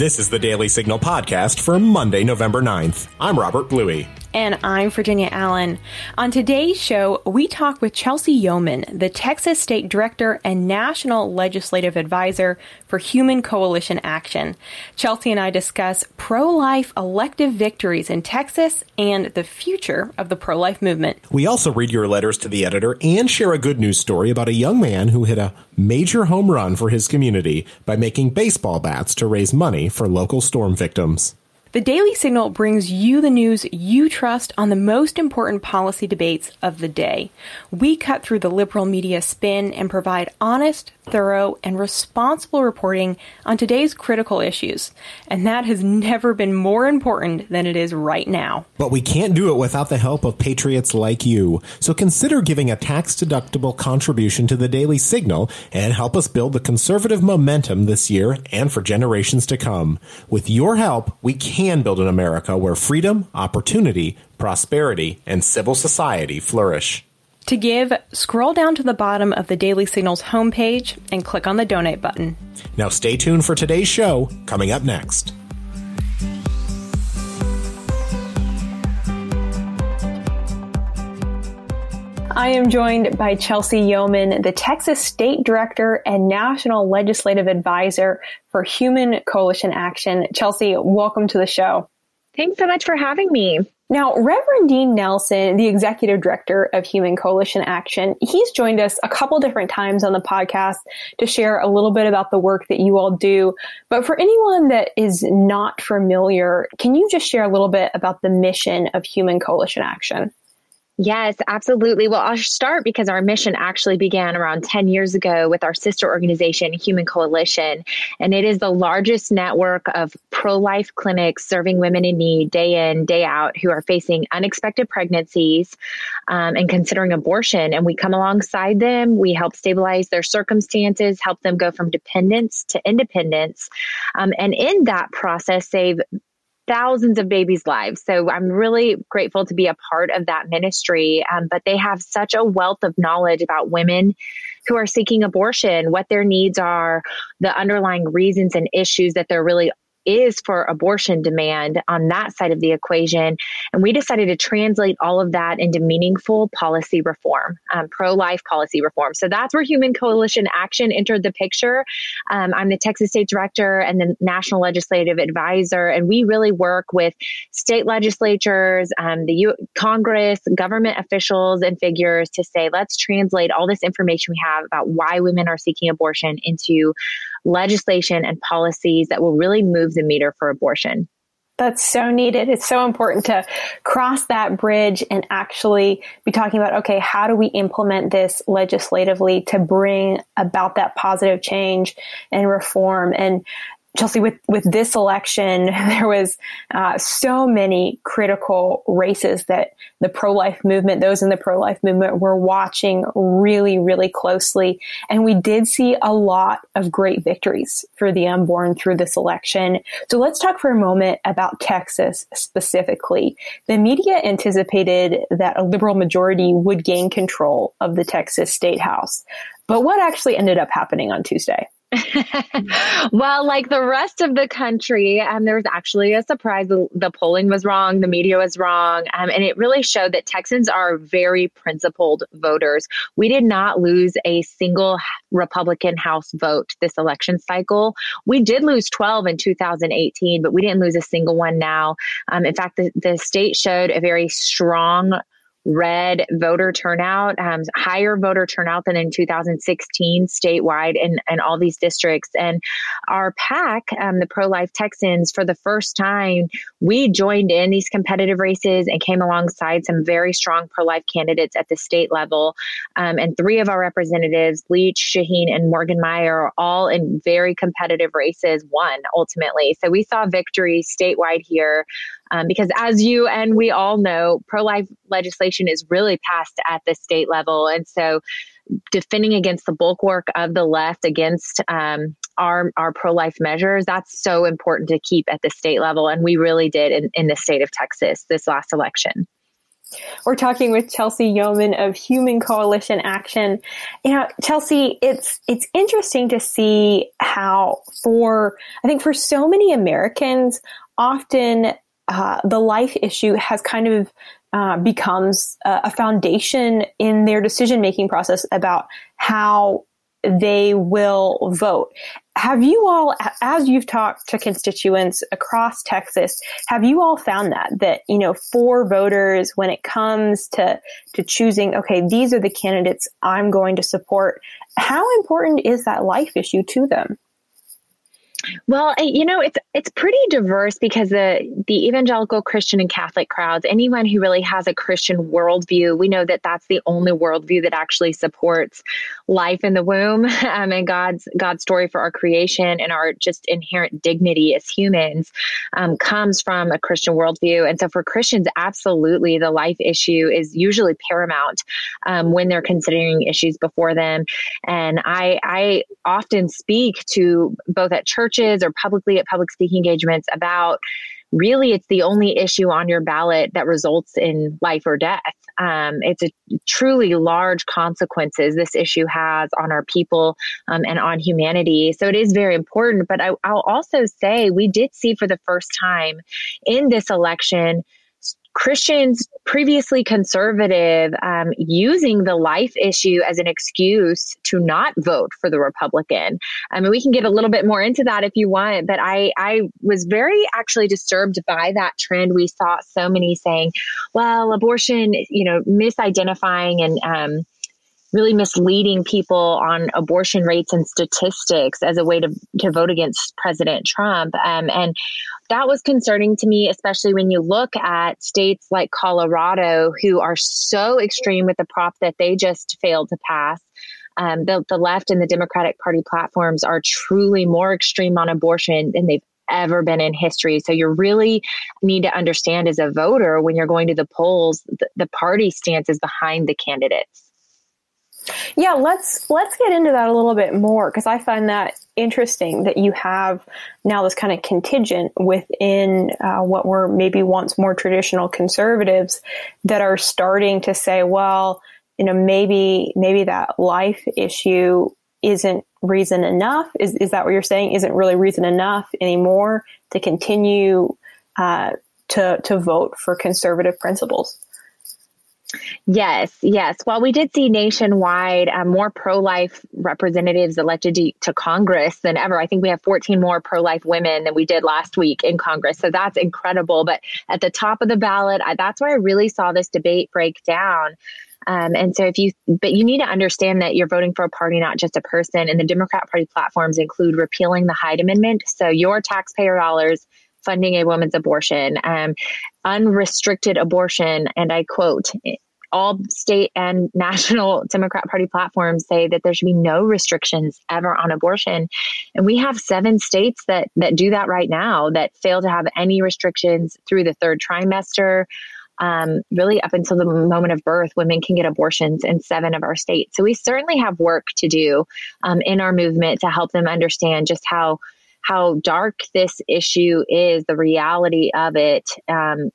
This is the Daily Signal podcast for Monday, November 9th. I'm Robert Bluey. And I'm Virginia Allen. On today's show, we talk with Chelsey Youman, the Texas State Director and National Legislative Advisor for Human Coalition Action. Chelsey and I discuss pro life elective victories in Texas and the future of the pro life movement. We also read your letters to the editor and share a good news story about a young man who hit a major home run for his community by making baseball bats to raise money for local storm victims. The Daily Signal brings you the news you trust on the most important policy debates of the day. We cut through the liberal media spin and provide honest, thorough, and responsible reporting on today's critical issues. And that has never been more important than it is right now. But we can't do it without the help of patriots like you. So consider giving a tax deductible contribution to the Daily Signal and help us build the conservative momentum this year and for generations to come. With your help, we can can build an America where freedom, opportunity, prosperity, and civil society flourish. To give, scroll down to the bottom of the Daily Signals homepage and click on the donate button. Now stay tuned for today's show, coming up next. I am joined by Chelsey Youman, the Texas State Director and National Legislative Advisor for Human Coalition Action. Chelsey, welcome to the show. Thanks so much for having me. Now, Reverend Dean Nelson, the Executive Director of Human Coalition Action, he's joined us a couple different times on the podcast to share a little bit about the work that you all do. But for anyone that is not familiar, can you just share a little bit about the mission of Human Coalition Action? Yes, absolutely. Well, I'll start because our mission actually began around 10 years ago with our sister organization, Human Coalition. And it is the largest network of pro life clinics serving women in need day in, day out who are facing unexpected pregnancies um, and considering abortion. And we come alongside them. We help stabilize their circumstances, help them go from dependence to independence. Um, and in that process, save thousands of babies' lives. So I'm really grateful to be a part of that ministry. Um, but they have such a wealth of knowledge about women who are seeking abortion, what their needs are, the underlying reasons and issues that they're really is for abortion demand on that side of the equation. And we decided to translate all of that into meaningful policy reform, um, pro life policy reform. So that's where Human Coalition Action entered the picture. Um, I'm the Texas State Director and the National Legislative Advisor, and we really work with state legislatures, um, the U- Congress, government officials, and figures to say, let's translate all this information we have about why women are seeking abortion into legislation and policies that will really move the meter for abortion. That's so needed. It's so important to cross that bridge and actually be talking about, okay, how do we implement this legislatively to bring about that positive change and reform? And Chelsey, with, with this election, there was uh, so many critical races that the pro-life movement, those in the pro-life movement were watching really, really closely. And we did see a lot of great victories for the unborn through this election. So let's talk for a moment about Texas specifically. The media anticipated that a liberal majority would gain control of the Texas State House. But what actually ended up happening on Tuesday? well, like the rest of the country, um, there was actually a surprise. The, the, polling was wrong, the media was wrong, um, and it really showed that Texans are very principled voters. We did not lose a single Republican House vote this election cycle. We did lose 12 in 2018, but we didn't lose a single one now. Um, in fact, the, the state showed a very strong red voter turnout, um, higher voter turnout than in 2016 statewide in, in all these districts. And our PAC, um, the Pro Life Texans, for the first time, we joined in these competitive races and came alongside some very strong pro life candidates at the state level. Um, and three of our representatives, Leach, Shaheen, and Morgan Meyer, are all in very competitive races, won ultimately. So we saw victory statewide here. Um, because as you and we all know, pro life legislation is really passed at the state level. And so defending against the bulwark of the left against um, our, our pro life measures, that's so important to keep at the state level. And we really did in, in the state of Texas this last election. We're talking with Chelsey Youman of Human Coalition Action. You know, Chelsey, it's it's interesting to see how for I think for so many Americans, often uh, the life issue has kind of uh, becomes a, a foundation in their decision making process about how they will vote. Have you all, as you've talked to constituents across Texas, have you all found that, that, you know, for voters, when it comes to, to choosing, okay, these are the candidates I'm going to support, how important is that life issue to them? Well, you know, it's it's pretty diverse because the the evangelical Christian and Catholic crowds, anyone who really has a Christian worldview, we know that that's the only worldview that actually supports life in the womb um, and God's God's story for our creation and our just inherent dignity as humans um, comes from a Christian worldview. And so, for Christians, absolutely, the life issue is usually paramount um, when they're considering issues before them. And I I often speak to both at church churches or publicly at public speaking engagements about really it's the only issue on your ballot that results in life or death. Um, it's a truly large consequences this issue has on our people um, and on humanity. So it is very important. But I, I'll also say we did see for the first time in this election Christians, previously conservative, um, using the life issue as an excuse to not vote for the Republican. I mean, we can get a little bit more into that if you want, but I, I was very actually disturbed by that trend. We saw so many saying, well, abortion, you know, misidentifying and, um, really misleading people on abortion rates and statistics as a way to, to vote against President Trump. Um, and that was concerning to me, especially when you look at states like Colorado, who are so extreme with the prop that they just failed to pass. Um, the, the left and the Democratic Party platforms are truly more extreme on abortion than they've ever been in history. So you really need to understand as a voter when you're going to the polls, the, the party stance is behind the candidates. Yeah, let's let's get into that a little bit more because I find that interesting that you have now this kind of contingent within uh, what were maybe once more traditional conservatives that are starting to say, well, you know, maybe maybe that life issue isn't reason enough. Is is that what you're saying? Isn't really reason enough anymore to continue uh, to to vote for conservative principles? Yes, yes. Well, we did see nationwide uh, more pro life representatives elected to, Congress than ever, I think we have 14 more pro life women than we did last week in Congress. So that's incredible. But at the top of the ballot, I, that's where I really saw this debate break down. Um, and so if you, but you need to understand that you're voting for a party, not just a person. And the Democrat Party platforms include repealing the Hyde Amendment. So your taxpayer dollars funding a woman's abortion, um, unrestricted abortion, and I quote, all state and national Democrat Party platforms say that there should be no restrictions ever on abortion. And we have seven states that, that do that right now that fail to have any restrictions through the third trimester. Um, really, up until the moment of birth, women can get abortions in seven of our states. So we certainly have work to do um, in our movement to help them understand just how how dark this issue is, the reality of it um,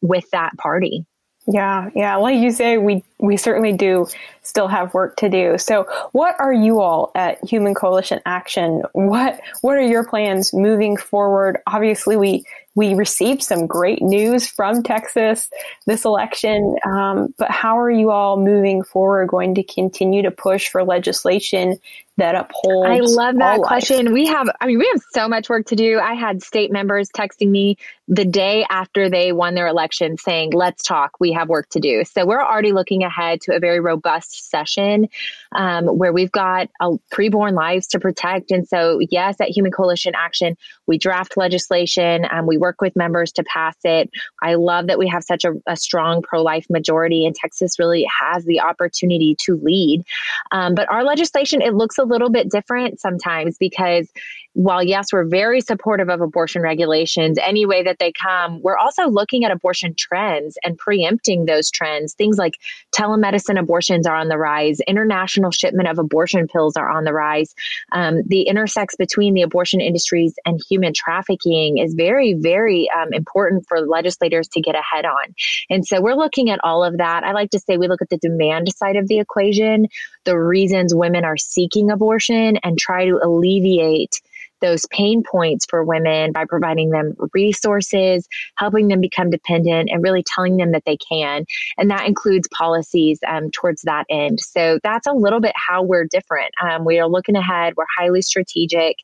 with that party. Yeah, yeah. Like you say, we we certainly do still have work to do. So, what are you all at Human Coalition Action? What what are your plans moving forward? Obviously, we we received some great news from Texas this election, um, but how are you all moving forward? Going to continue to push for legislation that upholds. I love that question. We have, I mean, we have so much work to do. I had state members texting me the day after they won their election saying, let's talk. We have work to do. So we're already looking ahead to a very robust session um, where we've got a preborn lives to protect. And so, yes, at Human Coalition Action, we draft legislation and we work with members to pass it. I love that we have such a, a strong pro life majority, and Texas really has the opportunity to lead. Um, but our legislation, it looks a little bit different sometimes because while yes, we're very supportive of abortion regulations any way that they come, we're also looking at abortion trends and preempting those trends. Things like Telemedicine abortions are on the rise. International shipment of abortion pills are on the rise. Um, the intersex between the abortion industries and human trafficking is very, very um, important for legislators to get ahead on. And so we're looking at all of that. I like to say we look at the demand side of the equation, the reasons women are seeking abortion, and try to alleviate those pain points for women by providing them resources, helping them become dependent, and really telling them that they can. And that includes policies um, towards that end. So that's a little bit how we're different. Um, we are looking ahead, we're highly strategic,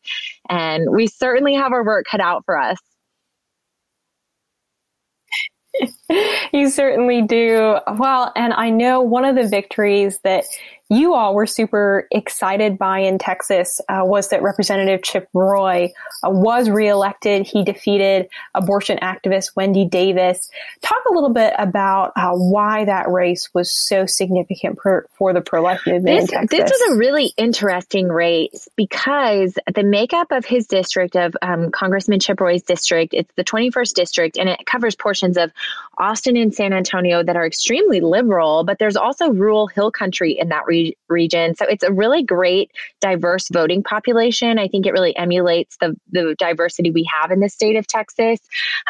and we certainly have our work cut out for us. you certainly do. Well, and I know one of the victories that you all were super excited by in Texas uh, was that Representative Chip Roy uh, was reelected. He defeated abortion activist Wendy Davis. Talk a little bit about uh, why that race was so significant for, for the pro life movement this, in Texas. This was a really interesting race because the makeup of his district, of um, Congressman Chip Roy's district, it's the 21st district and it covers portions of Austin and San Antonio that are extremely liberal, but there's also rural hill country in that re- region. So it's a really great, diverse voting population. I think it really emulates the, the diversity we have in the state of Texas.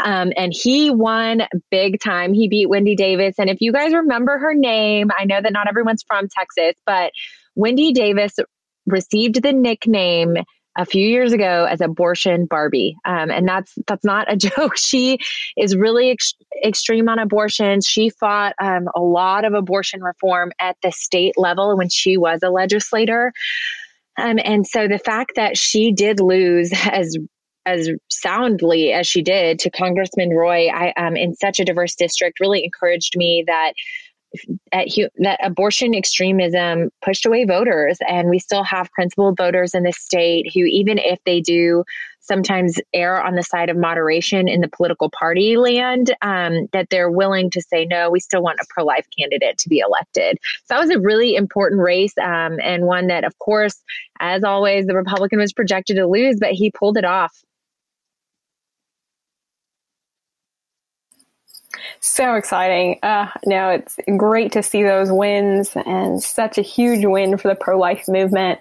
Um, and he won big time. He beat Wendy Davis. And if you guys remember her name, I know that not everyone's from Texas, but Wendy Davis received the nickname a few years ago as abortion Barbie. Um, and that's, that's not a joke. She is really ex- extreme on abortion. She fought um, a lot of abortion reform at the state level when she was a legislator. Um, and so the fact that she did lose as as soundly as she did to Congressman Roy I, um, in such a diverse district really encouraged me that at, that abortion extremism pushed away voters, and we still have principled voters in the state who, even if they do sometimes err on the side of moderation in the political party land, um, that they're willing to say, no, we still want a pro life candidate to be elected. So that was a really important race um, and one that, of course, as always, the Republican was projected to lose, but he pulled it off. So exciting. Uh, no, it's great to see those wins and such a huge win for the pro life movement.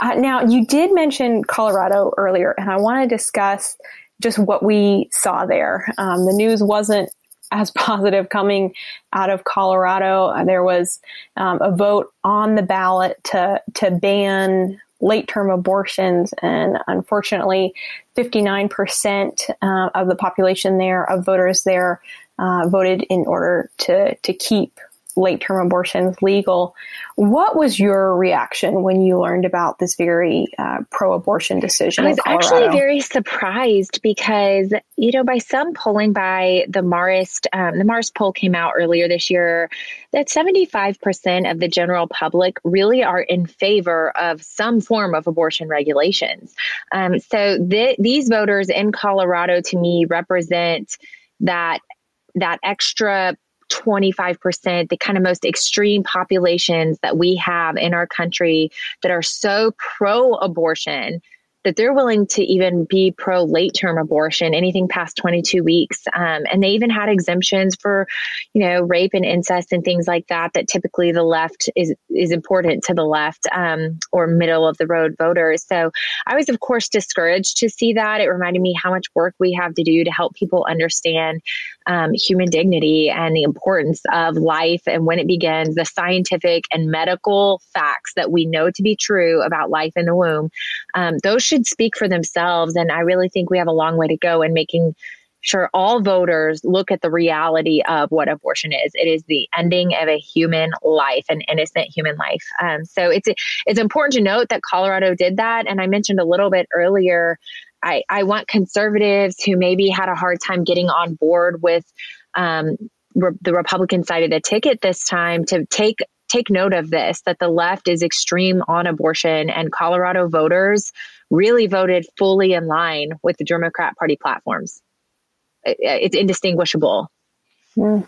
Uh, now, you did mention Colorado earlier, and I want to discuss just what we saw there. Um, the news wasn't as positive coming out of Colorado. Uh, there was um, a vote on the ballot to to ban late term abortions, and unfortunately, 59% uh, of the population there, of voters there, uh, voted in order to to keep late term abortions legal. What was your reaction when you learned about this very uh, pro abortion decision? I was actually very surprised because, you know, by some polling by the Marist, um, the Marist poll came out earlier this year that 75% of the general public really are in favor of some form of abortion regulations. Um, so th- these voters in Colorado to me represent that that extra 25%, the kind of most extreme populations that we have in our country that are so pro abortion that they're willing to even be pro late term abortion, anything past 22 weeks. Um, and they even had exemptions for, you know, rape and incest and things like that, that typically the left is, is important to the left um, or middle of the road voters. So I was, of course, discouraged to see that. It reminded me how much work we have to do to help people understand um, human dignity and the importance of life and when it begins, the scientific and medical facts that we know to be true about life in the womb. Um, those should speak for themselves. And I really think we have a long way to go in making sure all voters look at the reality of what abortion is. It is the ending of a human life, an innocent human life. Um, so it's it's important to note that Colorado did that, and I mentioned a little bit earlier. I, I want conservatives who maybe had a hard time getting on board with um, re- the Republican side of the ticket this time to take take note of this that the left is extreme on abortion and Colorado voters really voted fully in line with the Democrat Party platforms. It's indistinguishable. Mm.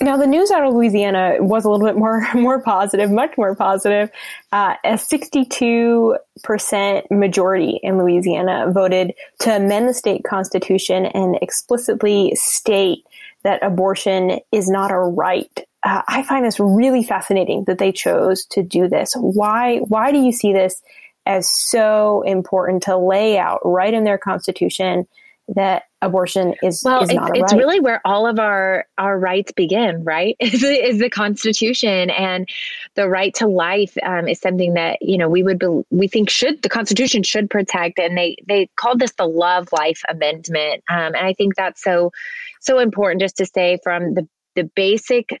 Now, the news out of Louisiana was a little bit more more positive, much more positive. Uh, a 62 percent majority in Louisiana voted to amend the state constitution and explicitly state that abortion is not a right. Uh, I find this really fascinating that they chose to do this. Why? Why do you see this as so important to lay out right in their constitution that abortion is well is it's, it's right. really where all of our our rights begin right is, the, is the constitution and the right to life um, is something that you know we would be, we think should the constitution should protect and they they called this the love life amendment um, and i think that's so so important just to say from the the basic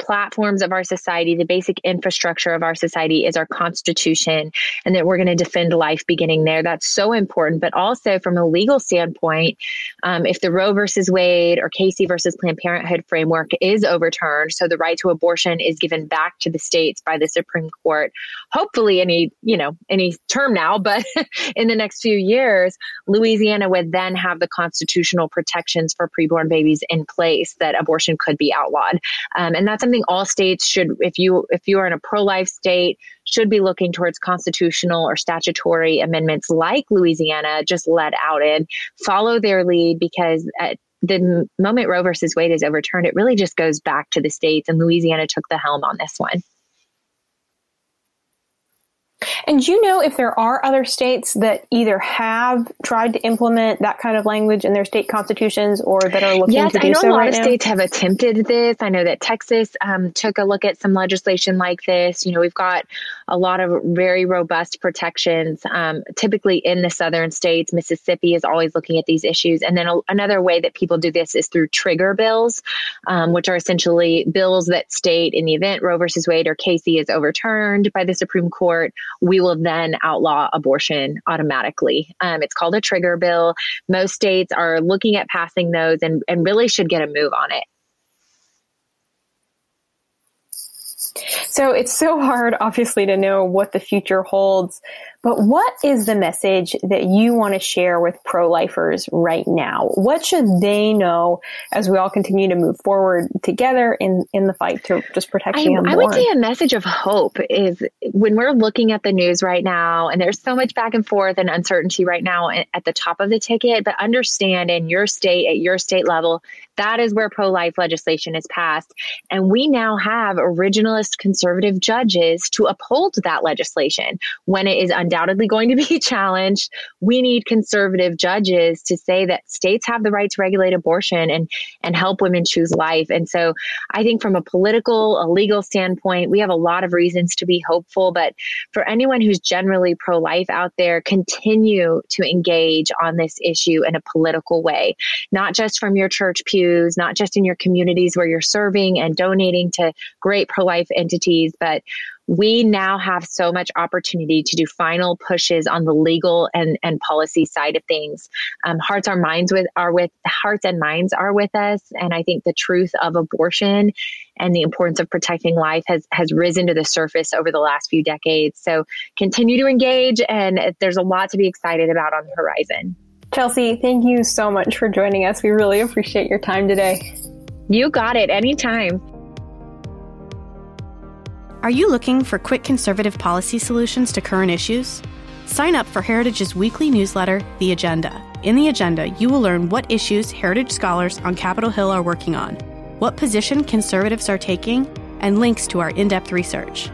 platforms of our society, the basic infrastructure of our society is our constitution, and that we're going to defend life beginning there. That's so important. But also from a legal standpoint, um, if the Roe versus Wade or Casey versus Planned Parenthood framework is overturned, so the right to abortion is given back to the states by the Supreme Court, hopefully any you know any term now, but in the next few years, Louisiana would then have the constitutional protections for preborn babies in place that abortion could be outlawed, um, and that's something all states should if you if you are in a pro-life state should be looking towards constitutional or statutory amendments like Louisiana just led out in follow their lead because at the moment Roe versus Wade is overturned, it really just goes back to the states, and Louisiana took the helm on this one. And do you know if there are other states that either have tried to implement that kind of language in their state constitutions or that are looking yes, to do so? Yes, I know so a lot right of now? states have attempted this. I know that Texas um, took a look at some legislation like this. You know, we've got a lot of very robust protections, um, typically in the southern states. Mississippi is always looking at these issues. And then a, another way that people do this is through trigger bills, um, which are essentially bills that state in the event Roe versus Wade or Casey is overturned by the Supreme Court, we will then outlaw abortion automatically. Um, it's called a trigger bill. Most states are looking at passing those and, and really should get a move on it. So it's so hard, obviously, to know what the future holds. But what is the message that you want to share with pro lifers right now? What should they know as we all continue to move forward together in, in the fight to just protect I? I would say a message of hope is when we're looking at the news right now, and there's so much back and forth and uncertainty right now at the top of the ticket, but understand in your state, at your state level, that is where pro life legislation is passed. And we now have originalist conservative judges to uphold that legislation when it is undoubtedly going to be challenged. We need conservative judges to say that states have the right to regulate abortion and, and help women choose life. And so I think from a political, a legal standpoint, we have a lot of reasons to be hopeful. But for anyone who's generally pro life out there, continue to engage on this issue in a political way, not just from your church pews, not just in your communities where you're serving and donating to great pro life entities, but we now have so much opportunity to do final pushes on the legal and, and policy side of things. Um, hearts are minds with are with hearts and minds are with us, and I think the truth of abortion and the importance of protecting life has has risen to the surface over the last few decades. So continue to engage, and there's a lot to be excited about on the horizon. Chelsey, thank you so much for joining us. We really appreciate your time today. You got it anytime. Are you looking for quick conservative policy solutions to current issues? Sign up for Heritage's weekly newsletter, The Agenda. In The Agenda, you will learn what issues Heritage scholars on Capitol Hill are working on, what position conservatives are taking, and links to our in depth research.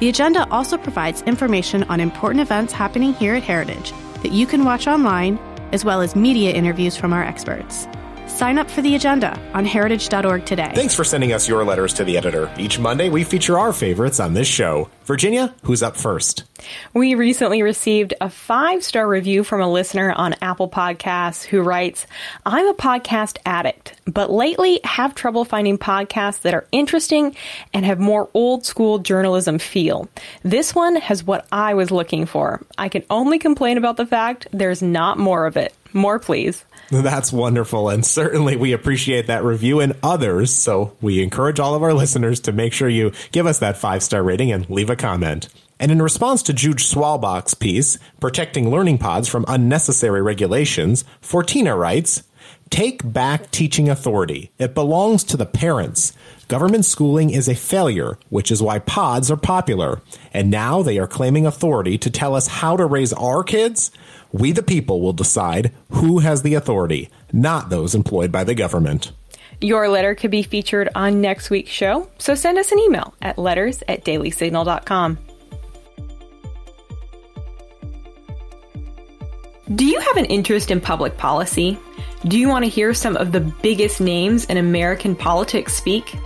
The Agenda also provides information on important events happening here at Heritage that you can watch online, as well as media interviews from our experts. Sign up for the agenda on heritage.org today. Thanks for sending us your letters to the editor. Each Monday, we feature our favorites on this show. Virginia, who's up first? We recently received a five star review from a listener on Apple Podcasts who writes I'm a podcast addict, but lately have trouble finding podcasts that are interesting and have more old school journalism feel. This one has what I was looking for. I can only complain about the fact there's not more of it. More, please. That's wonderful. And certainly we appreciate that review and others. So we encourage all of our listeners to make sure you give us that five star rating and leave a comment. And in response to Jude Schwalbach's piece, Protecting Learning Pods from Unnecessary Regulations, Fortina writes, Take back teaching authority. It belongs to the parents. Government schooling is a failure, which is why pods are popular. And now they are claiming authority to tell us how to raise our kids? We, the people, will decide who has the authority, not those employed by the government. Your letter could be featured on next week's show, so send us an email at letters at dailysignal.com. Do you have an interest in public policy? Do you want to hear some of the biggest names in American politics speak?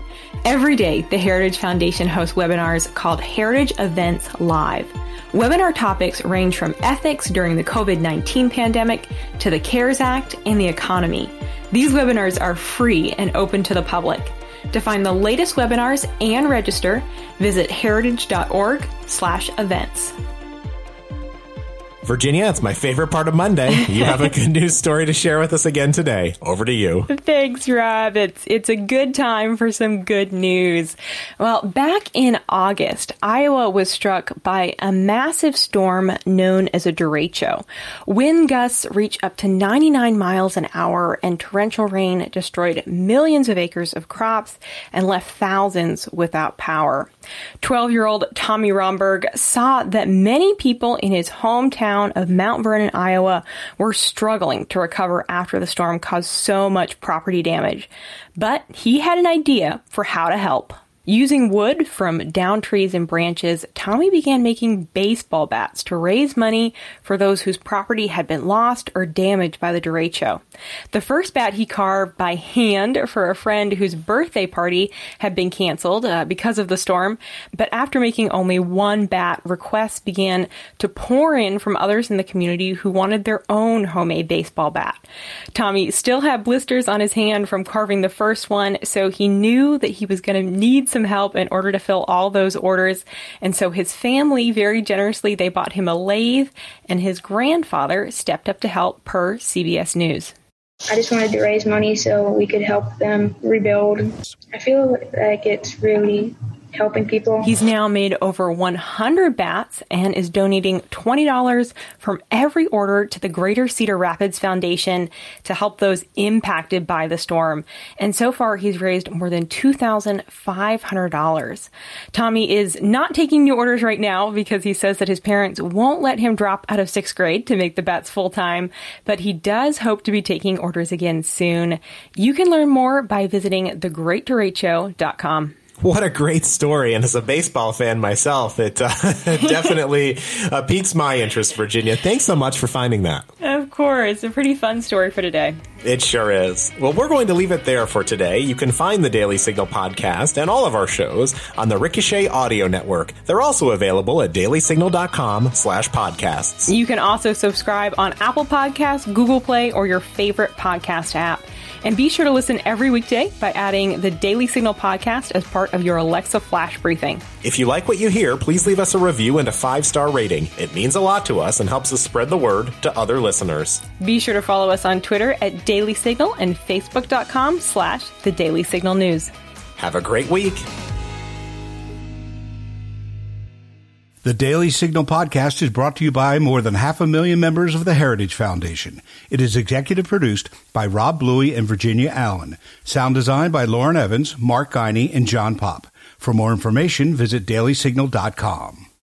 Every day, the Heritage Foundation hosts webinars called Heritage Events Live. Webinar topics range from ethics during the COVID 19 pandemic to the CARES Act and the economy. These webinars are free and open to the public. To find the latest webinars and register, visit heritage.org/events. Virginia, it's my favorite part of Monday. You have a good news story to share with us again today. Over to you. Thanks, Rob. It's it's a good time for some good news. Well, back in August, Iowa was struck by a massive storm known as a derecho. Wind gusts reach up to 99 miles an hour and torrential rain destroyed millions of acres of crops and left thousands without power. 12-year-old Tommy Romberg saw that many people in his hometown town of Mount Vernon, Iowa, were struggling to recover after the storm caused so much property damage. But he had an idea for how to help. Using wood from down trees and branches, Tommy began making baseball bats to raise money for those whose property had been lost or damaged by the derecho. The first bat he carved by hand for a friend whose birthday party had been canceled uh, because of the storm, but after making only one bat, requests began to pour in from others in the community who wanted their own homemade baseball bat. Tommy still had blisters on his hand from carving the first one, so he knew that he was going to need some help in order to fill all those orders. And so his family very generously they bought him a lathe and his grandfather stepped up to help per CBS News. I just wanted to raise money so we could help them rebuild. I feel like it's really helping people. He's now made over 100 bats and is donating $20 from every order to the Greater Cedar Rapids Foundation to help those impacted by the storm. And so far, he's raised more than $2,500. Tommy is not taking new orders right now because he says that his parents won't let him drop out of sixth grade to make the bats full time, but he does hope to be taking orders again soon. You can learn more by visiting thegreatderecho.com. What a great story. And as a baseball fan myself, it uh, definitely uh, piques my interest, Virginia. Thanks so much for finding that. Of course. A pretty fun story for today. It sure is. Well, we're going to leave it there for today. You can find the Daily Signal podcast and all of our shows on the Ricochet Audio Network. They're also available at dailysignal.com slash podcasts. You can also subscribe on Apple Podcasts, Google Play, or your favorite podcast app. And be sure to listen every weekday by adding the Daily Signal podcast as part of your Alexa flash briefing. If you like what you hear, please leave us a review and a five star rating. It means a lot to us and helps us spread the word to other listeners. Be sure to follow us on Twitter at Daily Signal and Facebook.com slash The Daily Signal News. Have a great week. The Daily Signal podcast is brought to you by more than half a million members of the Heritage Foundation. It is executive produced by Rob Bluey and Virginia Allen. Sound designed by Lauren Evans, Mark Guiney, and John Pop. For more information, visit dailysignal.com.